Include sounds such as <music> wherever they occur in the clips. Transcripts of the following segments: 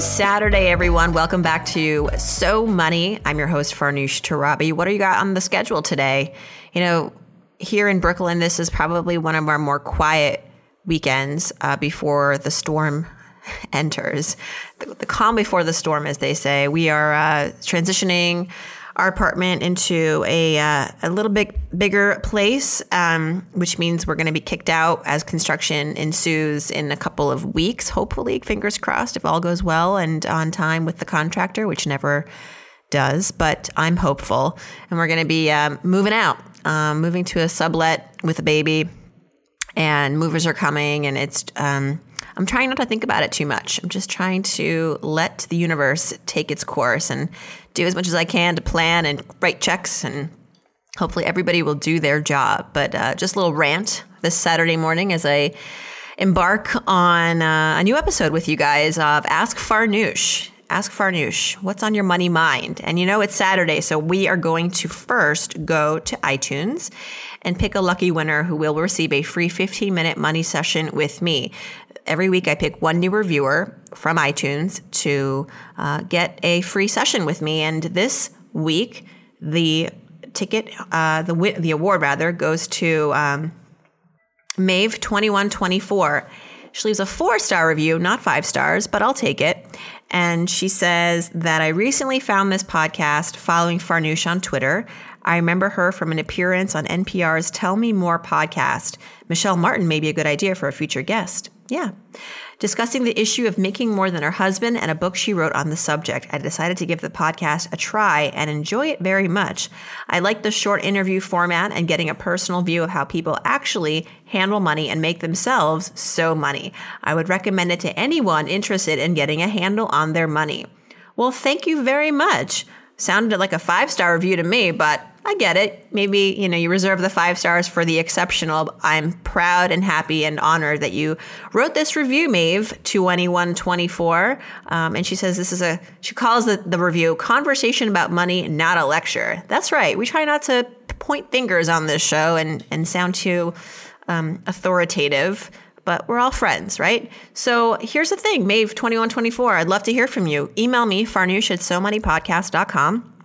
Saturday, everyone. Welcome back to So Money. I'm your host, Farnoosh Torabi. What do you got on the schedule today? You know, here in Brooklyn, this is probably one of our more quiet weekends uh, before the storm <laughs> enters. The, the, calm before the storm, as they say. We are uh, transitioning our apartment into a uh, a little bit bigger place, um, which means we're going to be kicked out as construction ensues in a couple of weeks. Hopefully, fingers crossed, if all goes well and on time with the contractor, which never does. But I'm hopeful, and we're going to be um, moving out, um, moving to a sublet with a baby, and movers are coming, and it's. I'm trying not to think about it too much. I'm just trying to let the universe take its course and do as much as I can to plan and write checks and hopefully everybody will do their job. But uh, just a little rant this Saturday morning as I embark on uh, a new episode with you guys of Ask Farnoosh. Ask Farnoosh, what's on your money mind? And you know, it's Saturday, so we are going to first go to iTunes and pick a lucky winner who will receive a free 15 minute money session with me. Every week, I pick one new reviewer from iTunes to uh, get a free session with me. And this week, the ticket, uh, the the award rather, goes to um, Mave twenty one twenty four. She leaves a four star review, not five stars, but I'll take it. And she says that I recently found this podcast following Farnoosh on Twitter. I remember her from an appearance on NPR's Tell Me More podcast. Michelle Martin may be a good idea for a future guest. Yeah. Discussing the issue of making more than her husband and a book she wrote on the subject, I decided to give the podcast a try and enjoy it very much. I like the short interview format and getting a personal view of how people actually handle money and make themselves so money. I would recommend it to anyone interested in getting a handle on their money. Well, thank you very much. Sounded like a five star review to me, but I get it. Maybe, you know, you reserve the five stars for the exceptional. I'm proud and happy and honored that you wrote this review, Maeve, 22124. Um, and she says this is a, she calls the, the review Conversation About Money, Not a Lecture. That's right. We try not to point fingers on this show and, and sound too um, authoritative but we're all friends, right? So here's the thing, Maeve2124, I'd love to hear from you. Email me, farnoosh at somoneypodcast.com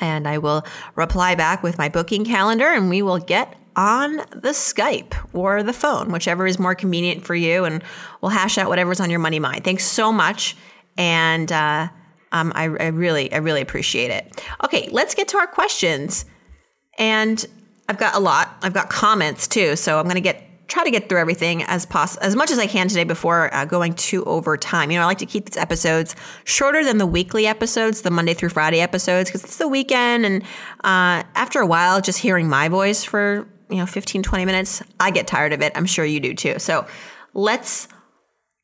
and I will reply back with my booking calendar and we will get on the Skype or the phone, whichever is more convenient for you, and we'll hash out whatever's on your money mind. Thanks so much, and uh, um, I, I really, I really appreciate it. Okay, let's get to our questions, and I've got a lot. I've got comments too, so I'm going to get try to get through everything as poss- as much as I can today before uh, going to overtime. You know, I like to keep these episodes shorter than the weekly episodes, the Monday through Friday episodes, because it's the weekend. And uh, after a while, just hearing my voice for, you know, 15, 20 minutes, I get tired of it. I'm sure you do too. So let's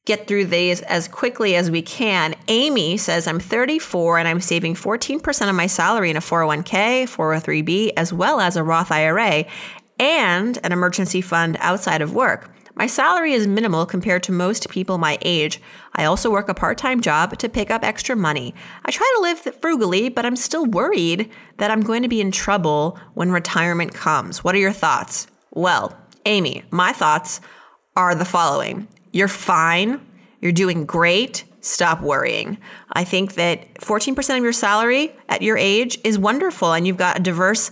get through these as quickly as we can. Amy says, I'm 34 and I'm saving 14% of my salary in a 401k, 403b, as well as a Roth IRA and an emergency fund outside of work. My salary is minimal compared to most people my age. I also work a part time job to pick up extra money. I try to live frugally, but I'm still worried that I'm going to be in trouble when retirement comes. What are your thoughts? Well, Amy, my thoughts are the following You're fine, you're doing great. Stop worrying. I think that 14% of your salary at your age is wonderful, and you've got a diverse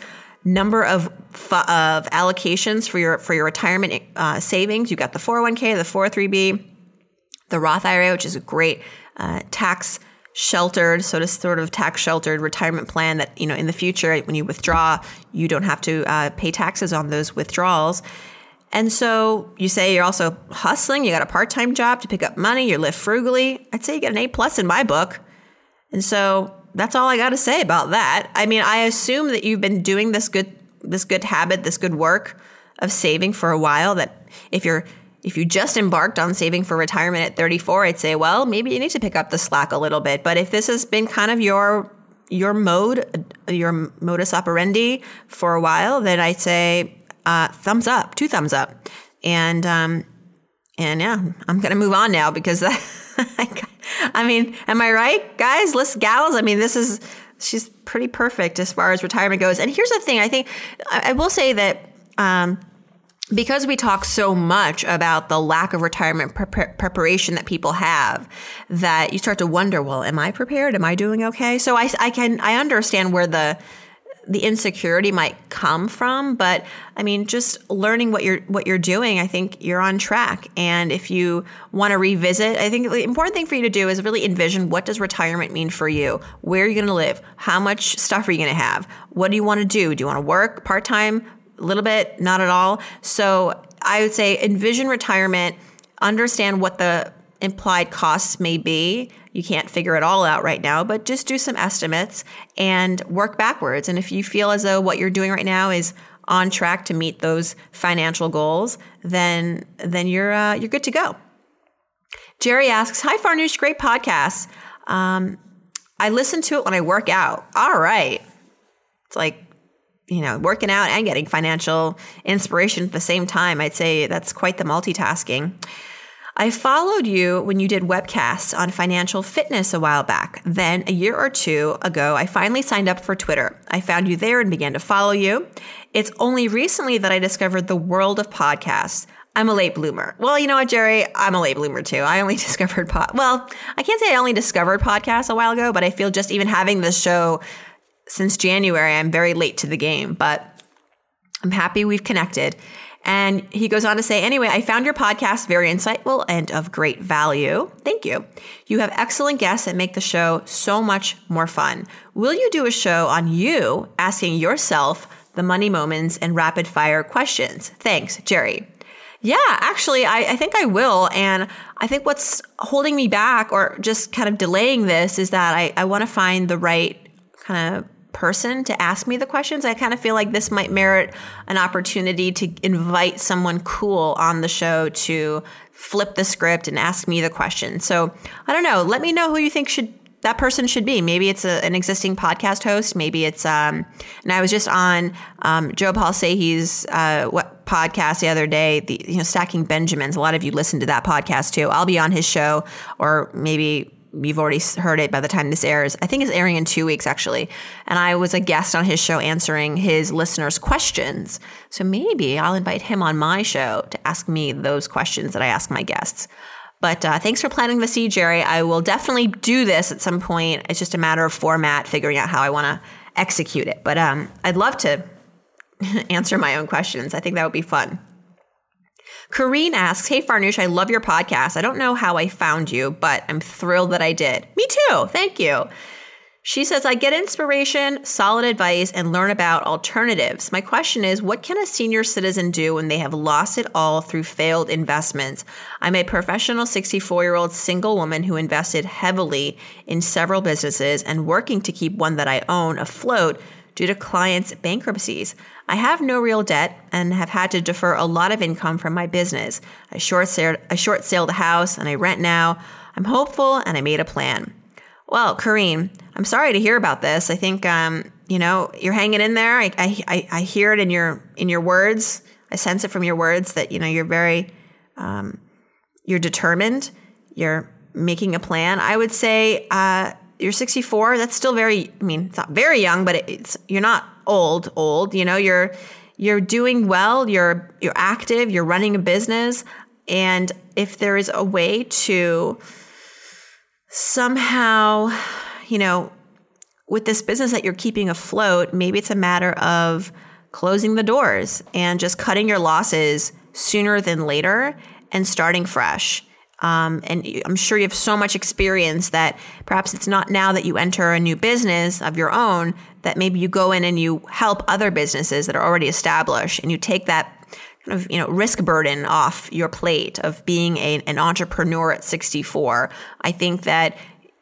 number of of allocations for your for your retirement uh, savings. You've got the 401k, the 403b, the Roth IRA, which is a great uh, tax sheltered, so to sort of tax sheltered retirement plan that you know in the future when you withdraw, you don't have to uh, pay taxes on those withdrawals. And so you say you're also hustling. You got a part time job to pick up money. You live frugally. I'd say you get an A plus in my book. And so that's all I got to say about that. I mean, I assume that you've been doing this good this good habit, this good work of saving for a while that if you're if you just embarked on saving for retirement at 34, I'd say, well, maybe you need to pick up the slack a little bit. But if this has been kind of your your mode, your modus operandi for a while, then I'd say uh, thumbs up, two thumbs up, and um, and yeah, I'm gonna move on now because <laughs> I mean, am I right, guys? List gals. I mean, this is she's pretty perfect as far as retirement goes. And here's the thing: I think I, I will say that. Um, because we talk so much about the lack of retirement pre- preparation that people have that you start to wonder well am i prepared am i doing okay so I, I can i understand where the the insecurity might come from but i mean just learning what you're what you're doing i think you're on track. And if you want to revisit i think the important thing for you to do is really envision what does retirement mean for you? Where are you going to live? How much stuff are you going to have? What do you want to do? Do you want to work part-time? A little bit, not at all. So I would say envision retirement, understand what the implied costs may be. You can't figure it all out right now, but just do some estimates and work backwards. And if you feel as though what you're doing right now is on track to meet those financial goals, then then you're uh, you're good to go. Jerry asks, "Hi Farnoosh, great podcast. Um, I listen to it when I work out. All right, it's like you know, working out and getting financial inspiration at the same time. I'd say that's quite the multitasking. I followed you when you did webcasts on financial fitness a while back. Then, a year or two ago, I finally signed up for Twitter. I found you there and began to follow you. It's only recently that I discovered the world of podcasts. I'm a late bloomer. Well, you know what, Jerry? I'm a late bloomer too. I only <laughs> discovered pod. Well, I can't say I only discovered podcasts a while ago, but I feel just even having this show since January. I'm very late to the game, but I'm happy we've connected. And he goes on to say, anyway, I found your podcast very insightful and of great value. Thank you. You have excellent guests that make the show so much more fun. Will you do a show on you asking yourself the money moments and rapid fire questions? Thanks, Jerry. Yeah, actually, I, I, think I will. And I think what's holding me back or just kind of delaying this is that I, I want to find the right kind of person to ask me the questions. I kind of feel like this might merit an opportunity to invite someone cool on the show to flip the script and ask me the question. So I don't know. Let me know who you think should that person should be. Maybe it's a, an existing podcast host. Maybe it's um. And I was just on um, Joe Saul-Sehy's uh, what podcast the other day. The you know stacking Benjamins. A lot of you listen to that podcast too. I'll be on his show, or maybe you've already heard it by the time this airs. I think it's airing in two weeks, actually. And I was a guest on his show answering his listeners' questions. So maybe I'll invite him on my show to ask me those questions that I ask my guests. But uh, thanks for planting the seed, Jerry. I will definitely do this at some point. It's just a matter of format, figuring out how I want to execute it. But um, I'd love to <laughs> answer my own questions. I think that would be fun. Kareen asks, Hey Farnoosh, I love your podcast. I don't know how I found you, but I'm thrilled that I did. Me too. Thank you. She says, I get inspiration, solid advice, and learn about alternatives. My question is, what can a senior citizen do when they have lost it all through failed investments? I'm a professional 64 year old single woman who invested heavily in several businesses and working to keep one that I own afloat due to clients' bankruptcies. I have no real debt and have had to defer a lot of income from my business. I short sailed, I short sailed the house and I rent now. I'm hopeful and I made a plan. Well, Kareen, I'm sorry to hear about this. I think um, you know you're hanging in there. I, I, I hear it in your in your words. I sense it from your words that you know you're very um, you're determined. You're making a plan. I would say uh, you're 64. That's still very. I mean, it's not very young, but it's you're not old. Old. You know, you're you're doing well. You're you're active. You're running a business, and if there is a way to somehow, you know, with this business that you're keeping afloat, maybe it's a matter of closing the doors and just cutting your losses sooner than later and starting fresh. Um, and I'm sure you have so much experience that perhaps it's not now that you enter a new business of your own that maybe you go in and you help other businesses that are already established and you take that kind of you know risk burden off your plate of being a, an entrepreneur at 64. I think that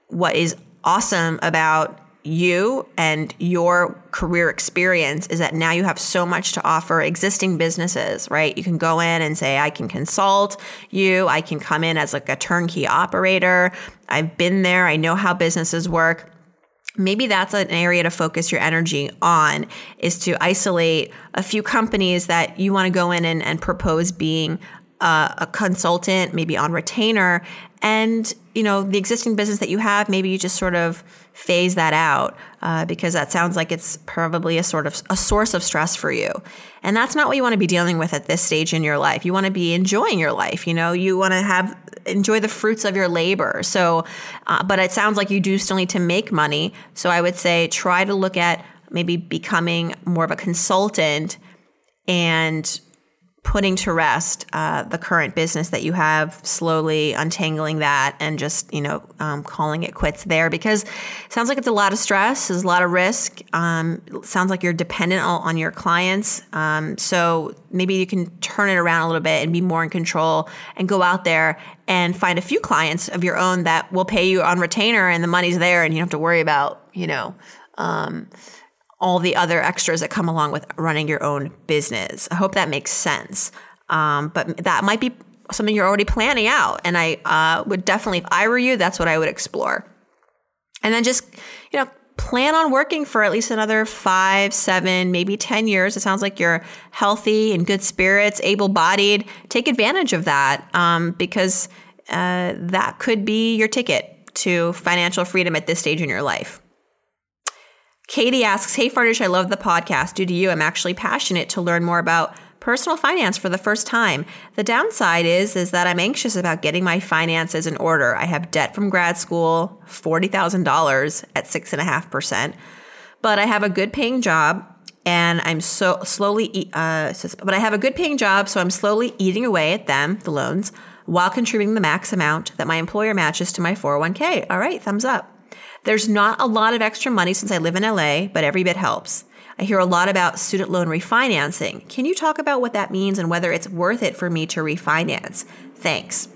what is awesome about you and your career experience is that now you have so much to offer existing businesses, right? You can go in and say, I can consult you. I can come in as like a turnkey operator. I've been there. I know how businesses work maybe that's an area to focus your energy on is to isolate a few companies that you want to go in and, and propose being uh, a consultant maybe on retainer and you know the existing business that you have maybe you just sort of phase that out uh, because that sounds like it's probably a sort of a source of stress for you. And that's not what you want to be dealing with at this stage in your life. You want to be enjoying your life you know? You want to have enjoy the fruits of your labor. So uh, but it sounds like you do still need to make money. So i would say try to look at maybe becoming more of a consultant and putting to rest uh, the current business that you have, slowly untangling that, and just you know um, calling it quits there because it sounds like it's a lot of stress, there's a lot of risk. Um, sounds like you're dependent on your clients, um, so maybe you can turn it around a little bit and be more in control and go out there and find a few clients of your own that will pay you on retainer and the money's there and you don't have to worry about you know um, all the other extras that come along with running your own business. I hope that makes sense. Um, but that might be something you're already planning out. And I uh, would definitely, if I were you, that's what I would explore. And then just, you know, plan on working for at least another five, seven, maybe 10 years. It sounds like you're healthy and good spirits, able bodied. Take advantage of that um, because uh, that could be your ticket to financial freedom at this stage in your life. Katie asks, Hey Farnoosh, I love the podcast. Due to you, I'm actually passionate to learn more about personal finance for the first time. The downside is is that I'm anxious about getting my finances in order. I have debt from grad school, forty thousand dollars at six and a half percent, but I have a good paying job and I'm so slowly. Uh, but I have a good paying job, so I'm slowly eating away at them, the loans, while contributing the max amount that my employer matches to my 401k. All right, thumbs up. There's not a lot of extra money since I live in LA, but every bit helps. I hear a lot about student loan refinancing. Can you talk about what that means and whether it's worth it for me to refinance? Thanks.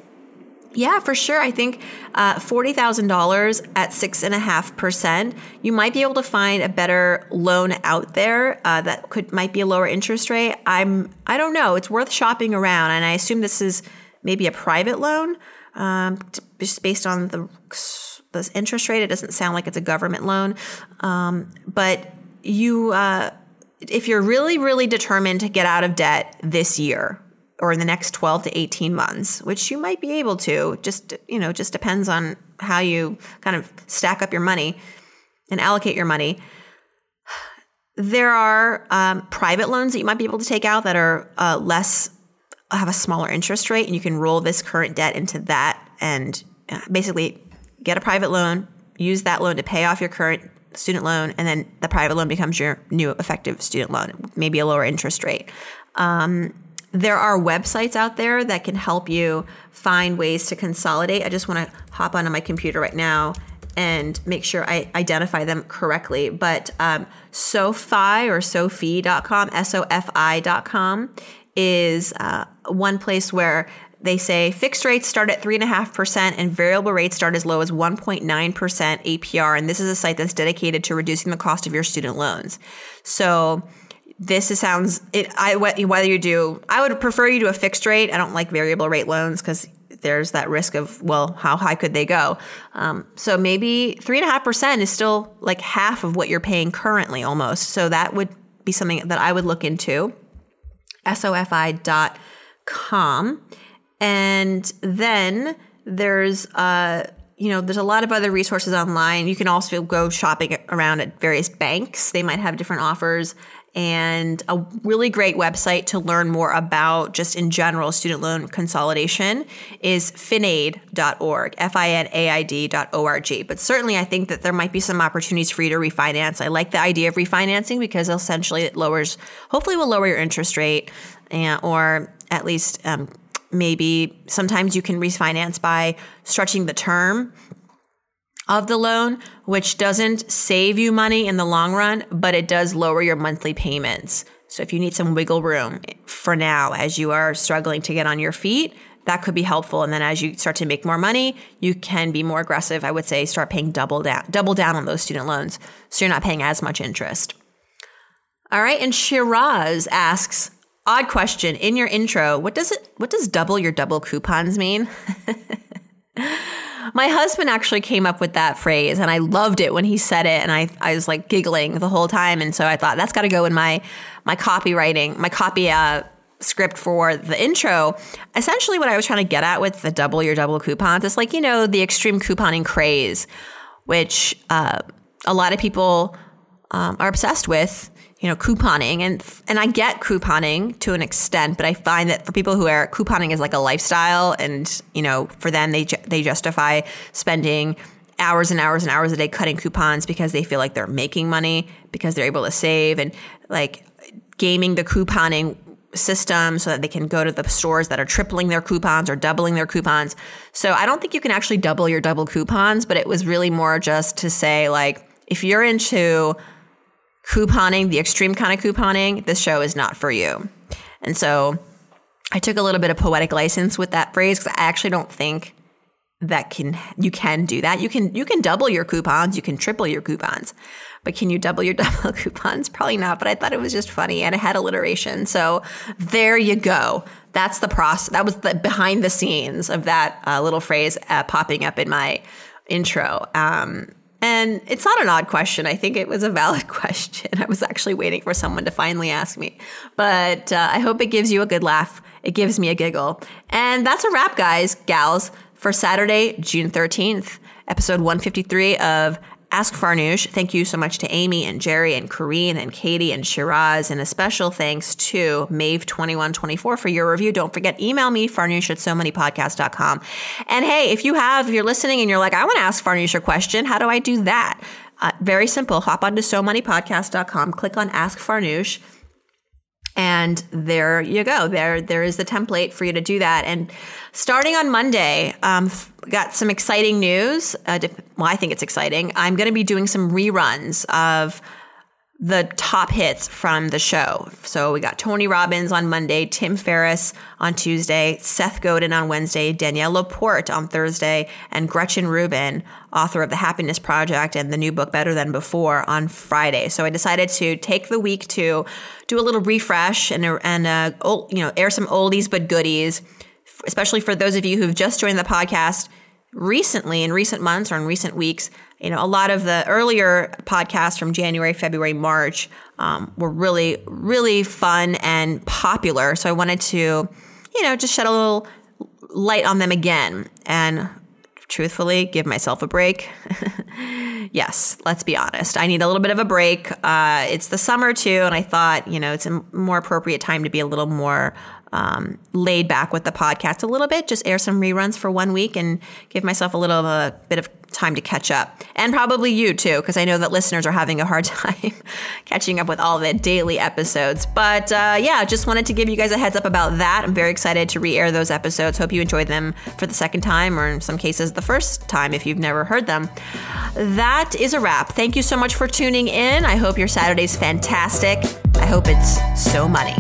Yeah, for sure. I think uh, forty thousand dollars at six and a half percent, you might be able to find a better loan out there uh, that could might be a lower interest rate. I'm I don't know. It's worth shopping around, and I assume this is maybe a private loan, um, just based on the this interest rate. It doesn't sound like it's a government loan, um, but you, uh, if you're really, really determined to get out of debt this year or in the next 12 to 18 months, which you might be able to, just you know, just depends on how you kind of stack up your money and allocate your money. There are um, private loans that you might be able to take out that are uh, less have a smaller interest rate, and you can roll this current debt into that and uh, basically get a private loan, use that loan to pay off your current student loan, and then the private loan becomes your new effective student loan, maybe a lower interest rate. Um, there are websites out there that can help you find ways to consolidate. I just want to hop onto my computer right now and make sure I identify them correctly. But um, SoFi or Sofi.com, S O F I.com, is uh, one place where they say fixed rates start at 3.5% and variable rates start as low as 1.9% APR. And this is a site that's dedicated to reducing the cost of your student loans. So this is, sounds, it, I, whether you do, I would prefer you do a fixed rate. I don't like variable rate loans because there's that risk of, well, how high could they go? Um, so maybe 3.5% is still like half of what you're paying currently almost. So that would be something that I would look into. SOFI.com. And then there's uh, you know, there's a lot of other resources online. You can also go shopping around at various banks. They might have different offers and a really great website to learn more about just in general student loan consolidation is finaid.org, F-I-N-A-I-D.org. But certainly I think that there might be some opportunities for you to refinance. I like the idea of refinancing because essentially it lowers, hopefully will lower your interest rate and, or at least um, maybe sometimes you can refinance by stretching the term of the loan, which doesn't save you money in the long run, but it does lower your monthly payments. So if you need some wiggle room for now as you are struggling to get on your feet, that could be helpful. And then as you start to make more money, you can be more aggressive. I would say start paying double down, double down on those student loans, so you're not paying as much interest. All right, and Shiraz asks, odd question in your intro. What does it? What does double your double coupons mean? <laughs> My husband actually came up with that phrase and I loved it when he said it and I, I was like giggling the whole time and so I thought that's got to go in my my copywriting, my copy uh, script for the intro. Essentially what I was trying to get at with the double your double coupons, it's like, you know, the extreme couponing craze, which uh, a lot of people um, are obsessed with you know, couponing and and I get couponing to an extent, but I find that for people who are couponing is like a lifestyle, and you know, for them they they justify spending hours and hours and hours a day cutting coupons because they feel like they're making money because they're able to save and like gaming the couponing system so that they can go to the stores that are tripling their coupons or doubling their coupons. So I don't think you can actually double your double coupons, but it was really more just to say like if you're into couponing, the extreme kind of couponing, this show is not for you. And so I took a little bit of poetic license with that phrase because I actually don't think that can you can do that. You can you can double your coupons, you can triple your coupons. But can you double your <laughs> double coupons? Probably not, but I thought it was just funny and it had alliteration. So there you go. That's the process. That was the behind the scenes of that uh, little phrase uh, popping up in my intro. Um, and it's not an odd question. I think it was a valid <laughs> question. I was actually waiting for someone to finally ask me. But uh, I hope it gives you a good laugh. It gives me a giggle. And that's a wrap, guys, gals, for Saturday, June 13th, episode 153 of Ask Farnoosh. Thank you so much to Amy and Jerry and Corrine and Katie and Shiraz. And a special thanks to Mave2124 for your review. Don't forget, email me, farnoosh at somoneypodcast.com. And hey, if you have, if you're listening and you're like, I want to ask Farnoosh a question, how do I do that? Uh, very simple. Hop onto somoneypodcast.com, click on Ask Farnoosh and there you go. There, there is the template for you to do that. And starting on Monday, um, got some exciting news. Uh, well, I think it's exciting. I'm going to be doing some reruns of the top hits from the show. So we got Tony Robbins on Monday, Tim Ferriss on Tuesday, Seth Godin on Wednesday, Danielle Laporte on Thursday, and Gretchen Rubin, author of The Happiness Project and the new book Better Than Before, on Friday. So I decided to take the week to do a little refresh and and uh, you know air some oldies but goodies, especially for those of you who've just joined the podcast recently in recent months or in recent weeks you know, a lot of the earlier podcasts from January, February, March um, were really, really fun and popular. So I wanted to, you know, just shed a little light on them again and truthfully give myself a break. <laughs> yes, let's be honest. I need a little bit of a break. Uh, it's the summer too, and I thought, you know, it's a more appropriate time to be a little more um, laid back with the podcast a little bit, just air some reruns for one week and give myself a little a bit of time to catch up. And probably you too, because I know that listeners are having a hard <laughs> time catching up with all the daily episodes. But uh, yeah, just wanted to give you guys a heads up about that. I'm very excited to re air those episodes. Hope you enjoyed them for the second time, or in some cases, the first time if you've never heard them. That is a wrap. Thank you so much for tuning in. I hope your Saturday's fantastic. I hope it's so money.